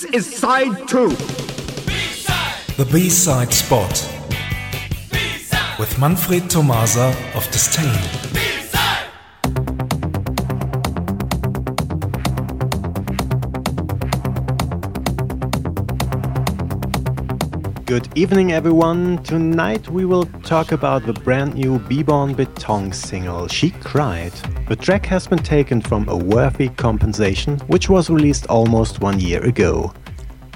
This is side two. The B-side spot with Manfred Tomasa of Disdain. Good evening, everyone. Tonight we will talk about the brand new Beborn Beton single, She Cried. The track has been taken from a worthy compensation, which was released almost one year ago.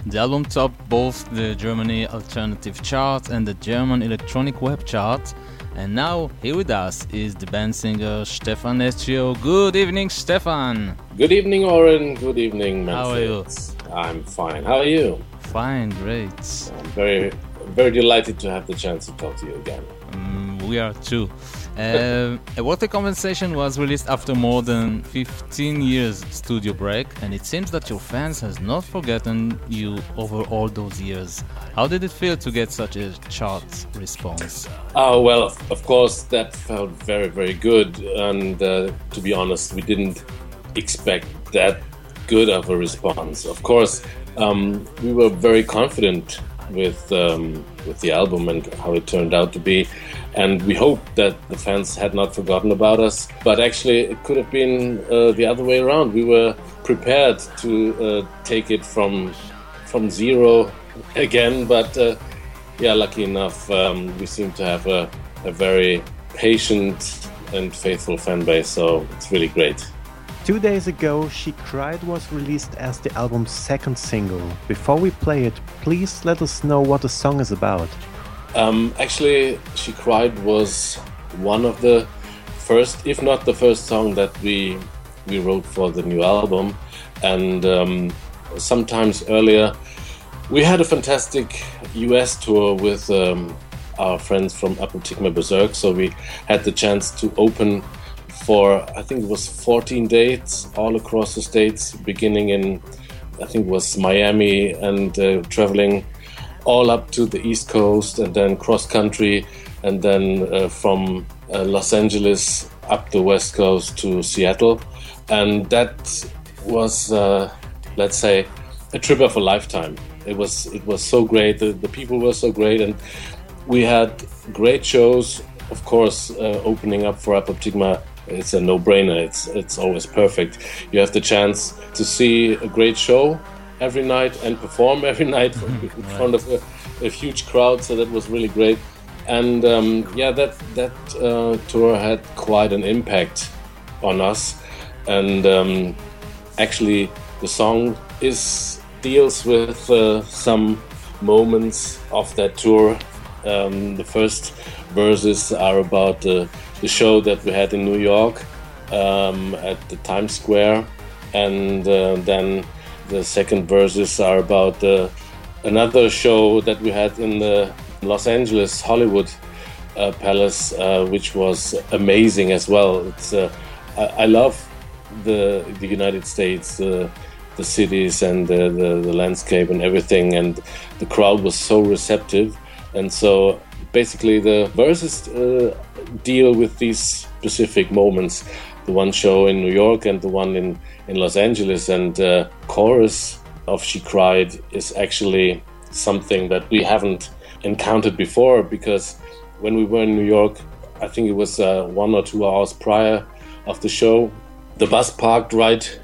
The album topped both the Germany Alternative Chart and the German Electronic Web Chart. And now, here with us is the band singer Stefan Netschio. Good evening, Stefan. Good evening, Oren. Good evening, Manfred. How are you? I'm fine. How are you? Fine, great. I'm very, very delighted to have the chance to talk to you again. Um, we are too. Uh, a Worthy Compensation was released after more than 15 years studio break, and it seems that your fans has not forgotten you over all those years. How did it feel to get such a chart response? Oh well, of course that felt very, very good, and uh, to be honest, we didn't expect that good of a response. Of course, um, we were very confident with um, with the album and how it turned out to be, and we hoped that the fans had not forgotten about us. But actually, it could have been uh, the other way around. We were prepared to uh, take it from from zero again, but uh, yeah, lucky enough, um, we seem to have a, a very patient and faithful fan base. So it's really great. Two days ago, She Cried was released as the album's second single. Before we play it, please let us know what the song is about. Um, actually, She Cried was one of the first, if not the first song that we we wrote for the new album. And um, sometimes earlier, we had a fantastic US tour with um, our friends from Apoptygma Berzerk. So we had the chance to open for I think it was 14 dates all across the states, beginning in I think it was Miami and uh, traveling all up to the East Coast and then cross country and then uh, from uh, Los Angeles up the West Coast to Seattle, and that was uh, let's say a trip of a lifetime. It was it was so great. The, the people were so great, and we had great shows. Of course, uh, opening up for Apoptygma it's a no-brainer. It's it's always perfect. You have the chance to see a great show every night and perform every night in front of a, a, huge crowd. So that was really great. And um, yeah, that that uh, tour had quite an impact on us. And um, actually, the song is deals with uh, some moments of that tour. Um, the first verses are about uh, the show that we had in New York um, at the Times Square, and uh, then the second verses are about uh, another show that we had in the Los Angeles Hollywood uh, Palace, uh, which was amazing as well. It's uh, I, I, love the the United States. the cities and the, the, the landscape and everything, and the crowd was so receptive, and so basically the verses uh, deal with these specific moments. The one show in New York and the one in, in Los Angeles. And uh, chorus of She Cried is actually something that we haven't encountered before because when we were in New York, I think it was uh, one or two hours prior of the show, the bus parked right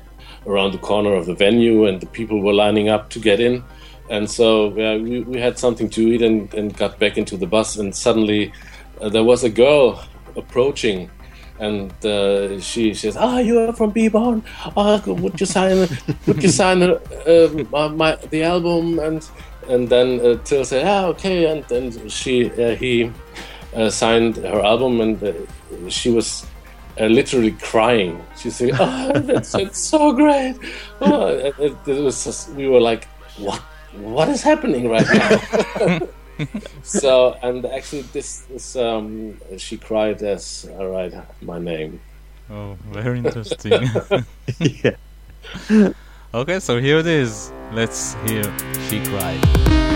around the corner of the venue and the people were lining up to get in. And so yeah, we, we had something to eat and, and got back into the bus. And suddenly uh, there was a girl approaching and uh, she says, "Ah, oh, you are from Beborn. Oh, would you sign? would you sign uh, my the album?" And and then uh, Till said, "Ah, okay." And then she uh, he uh, signed her album, and uh, she was literally crying. She said, "Oh, that's, that's so great!" Oh, it, it was just, we were like, "What? What is happening right now?" so and actually this this um she cried as I write my name. Oh, very interesting. yeah. Okay, so here it is. Let's hear she cried.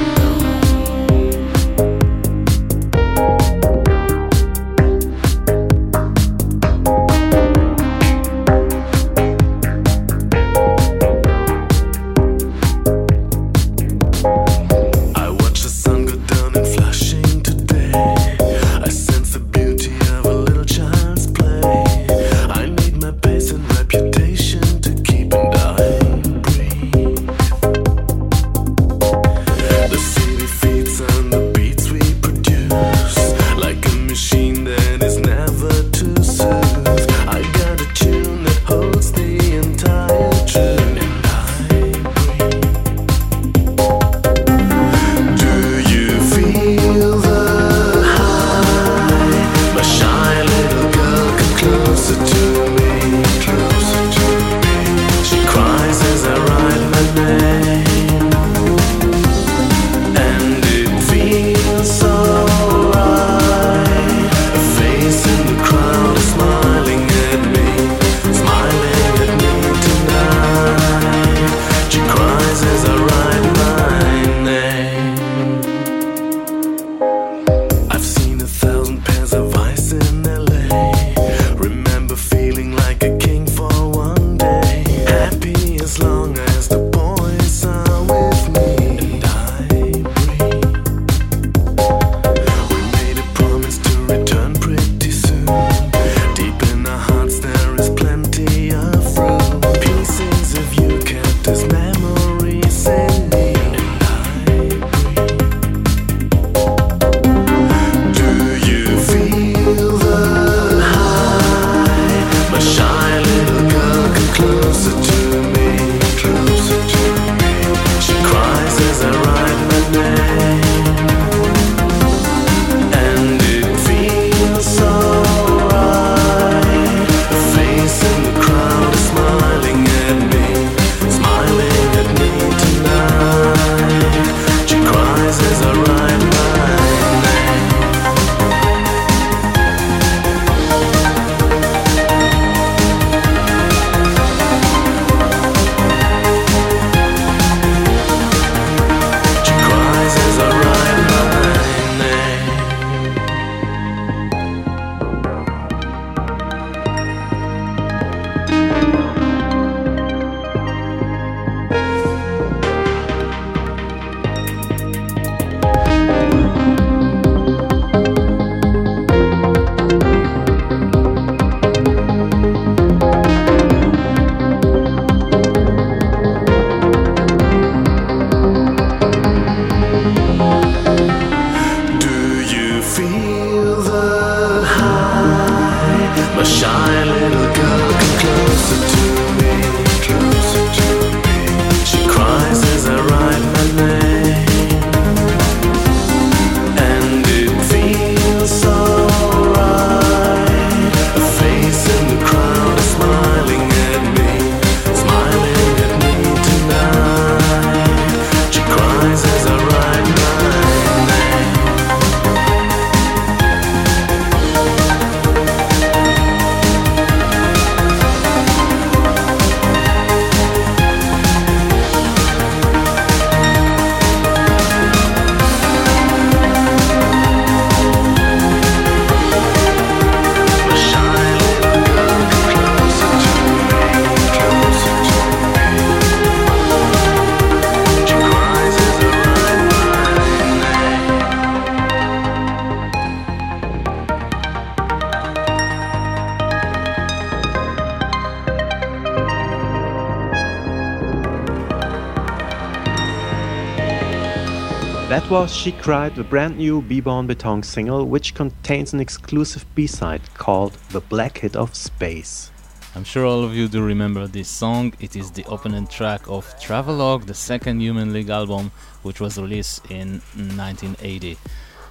That was She Cried, the brand new Beborn Beton single, which contains an exclusive B side called The Black Hit of Space. I'm sure all of you do remember this song. It is the opening track of Travelogue, the second Human League album, which was released in 1980.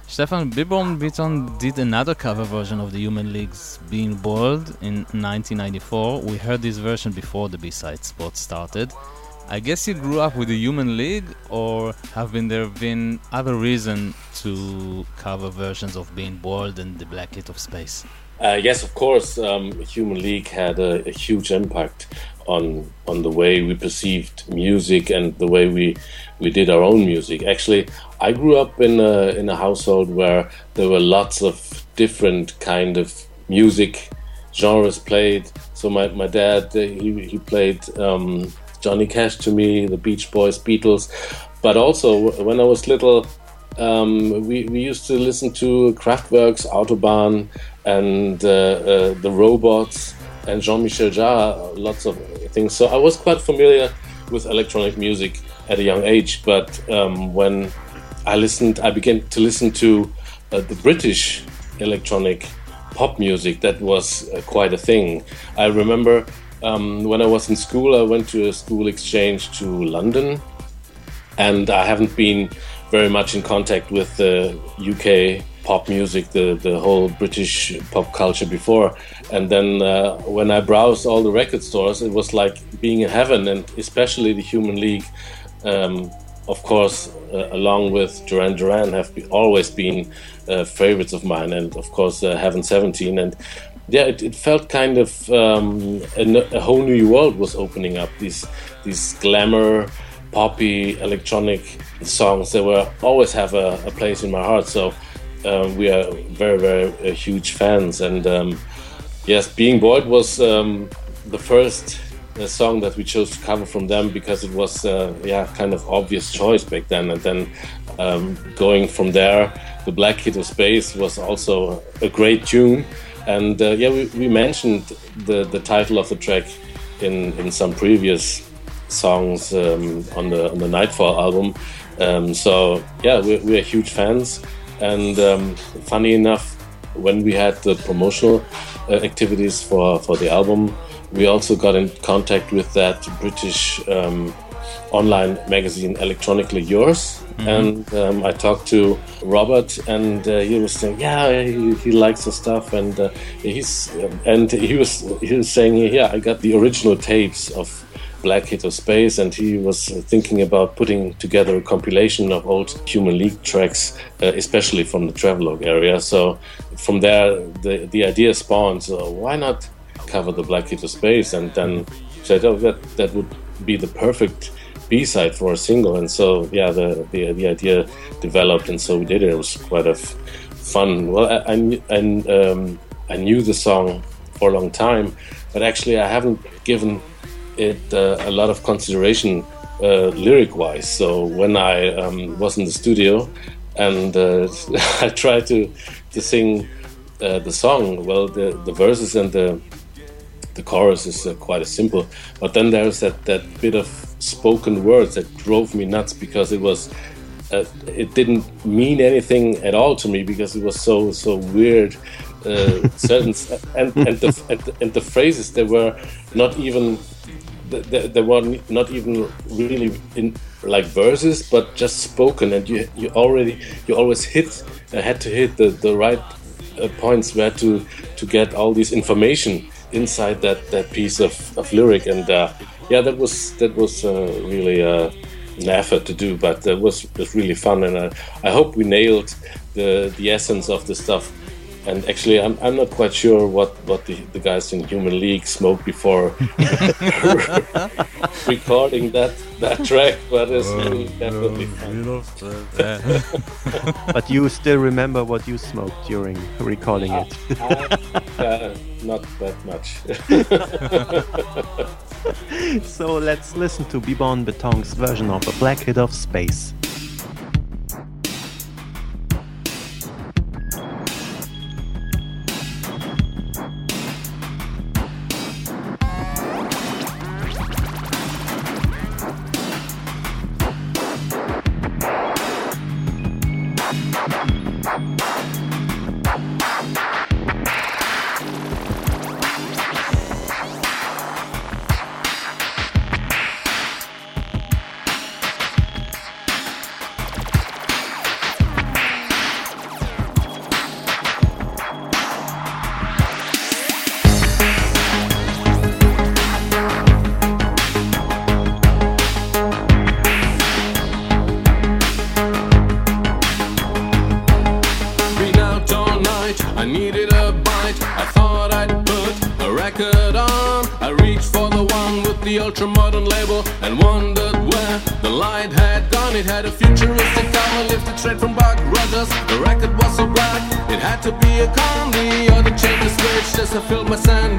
Stefan Beborn Beton did another cover version of the Human League's Being Boiled in 1994. We heard this version before the B-side spot started. I guess you grew up with the Human League, or have been there been other reason to cover versions of Being Boiled and the Black Hit of Space? Uh, yes, of course. Um, Human League had a, a, huge impact on on the way we perceived music and the way we we did our own music. Actually, I grew up in a in a household where there were lots of different kind of music genres played. So my my dad uh, he he played um, Johnny Cash to me, the Beach Boys, Beatles, but also when I was little. Um, we, we used to listen to Kraftwerk's Autobahn and uh, uh, the Robots and Jean-Michel Jarre, lots of things. So I was quite familiar with electronic music at a young age. But um, when I listened, I began to listen to uh, the British electronic pop music. That was uh, quite a thing. I remember um, when I was in school, I went to a school exchange to London, and I haven't been very much in contact with the UK pop music, the the whole British pop culture before. And then uh, when I browsed all the record stores, it was like being in heaven, and especially the Human League. Um, of course, uh, along with Duran Duran, have be, always been uh, favorites of mine, and of course, uh, Heaven 17. And yeah, it, it felt kind of um, a, a, whole new world was opening up. These these glamour, poppy, electronic songs that were always have a, a place in my heart. So um, we are very, very uh, huge fans. And um, yes, Being Boiled was um, the first uh, song that we chose to cover from them because it was, uh, yeah, kind of obvious choice back then. And then um, going from there, The Black Hit of Space was also a great tune. And uh, yeah, we, we mentioned the, the title of the track in, in some previous songs um, on the on the Nightfall album. Um, so yeah, we're, we're huge fans. And um, funny enough, when we had the promotional uh, activities for, for the album, we also got in contact with that British um, online magazine, Electronically Yours. Mm-hmm. And um, I talked to Robert, and uh, he was saying, "Yeah, he, he likes the stuff," and uh, he's and he was he was saying, "Yeah, I got the original tapes of Black Hit of Space, and he was thinking about putting together a compilation of old Human League tracks, uh, especially from the Travelogue area. So from there, the the idea spawned. So why not cover the Black Hit of Space? And then said, thought that that would be the perfect B side for a single. And so yeah, the, the the idea developed, and so we did it. It was quite a f- fun. Well, I I, I, um, I knew the song for a long time, but actually I haven't given it uh, a lot of consideration uh, lyric wise. So when I um, was in the studio and uh, I tried to to sing uh, the song, well, the the verses and the the chorus is uh, quite a simple, but then there's that that bit of spoken words that drove me nuts because it was. Uh, it didn't mean anything at all to me because it was so so weird uh, certain and and the, and the, and the phrases they were not even they, were not even really in like verses, but just spoken, and you you already you always hit uh, had to hit the the right uh, points where to to get all this information inside that that piece of, of lyric, and uh, yeah, that was that was uh, really uh, an effort to do, but it was was really fun, and I hope we nailed the the essence of the stuff and actually I'm, I'm not quite sure what, what the, the guys in Human League smoked before recording that that track, but it's oh, definitely no, fun. but you still remember what you smoked during recording uh, it? uh, not that much. so let's listen to Beborn Beton's version of A Black Hit of Space.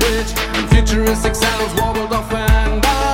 Sandwich futuristic sounds wobbled off and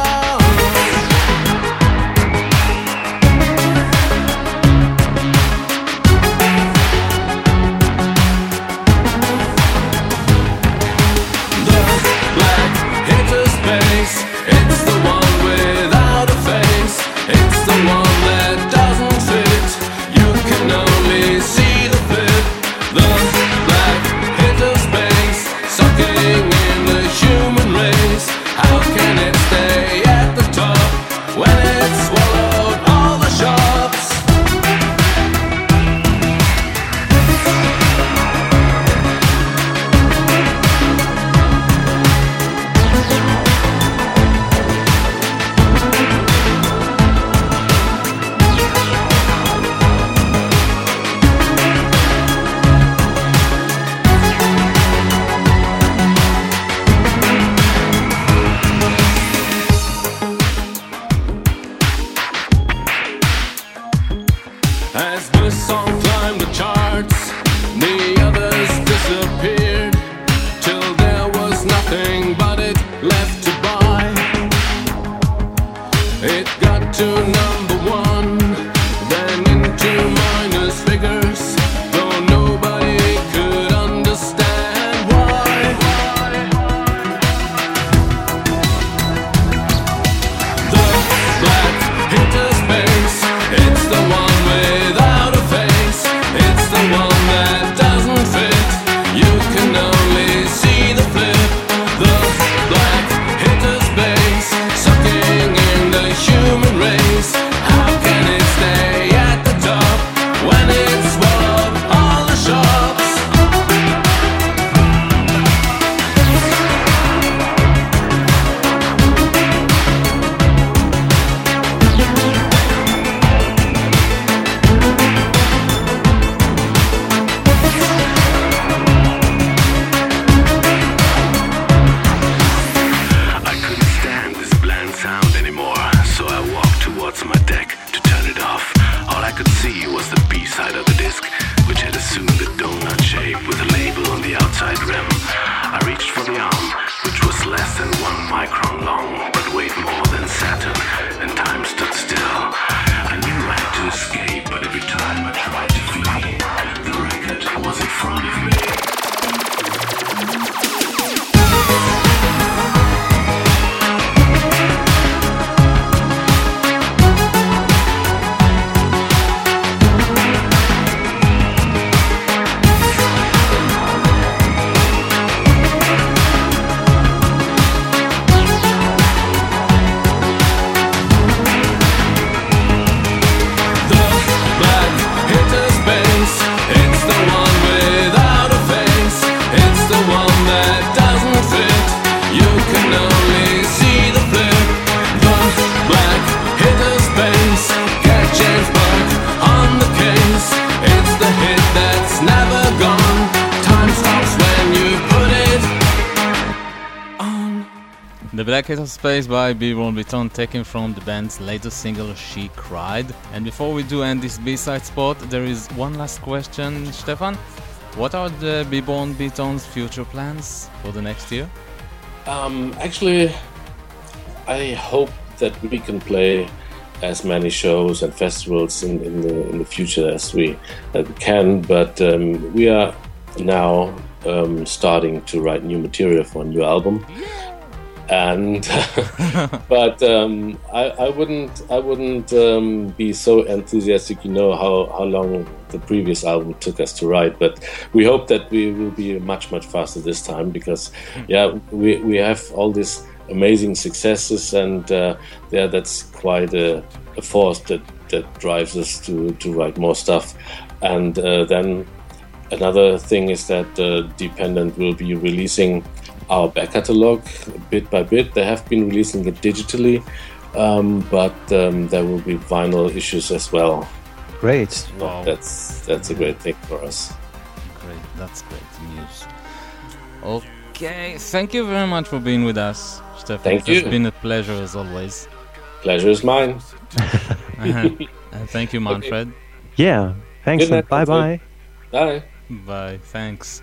Black Cat of Space by Beborn Beton taken from the band's latest single She Cried. And before we do end this B-side spot, there is one last question, Stefan. What are the Beborn Beton's future plans for the next year? Um, actually, I hope that we can play as many shows and festivals in, in the in the future as we, we can. But um, we are now um, starting to write new material for a new album. Yeah and but um, I, I, wouldn't I wouldn't um, be so enthusiastic. You know how, how long the previous album took us to write, but we hope that we will be much much faster this time because yeah we we have all these amazing successes and uh, yeah that's quite a, a, force that that drives us to to write more stuff and uh, then another thing is that uh, dependent will be releasing our back catalog bit by bit. They have been releasing it digitally, um, but um, there will be vinyl issues as well. Great. Wow. That's that's a great thing for us. Great, that's great news. Okay, thank you very much for being with us, Stefan. Thank It's you. been a pleasure as always. Pleasure is mine. Uh-huh. and thank you, Manfred. Yeah, thanks night, bye bye. Bye. Bye. Thanks.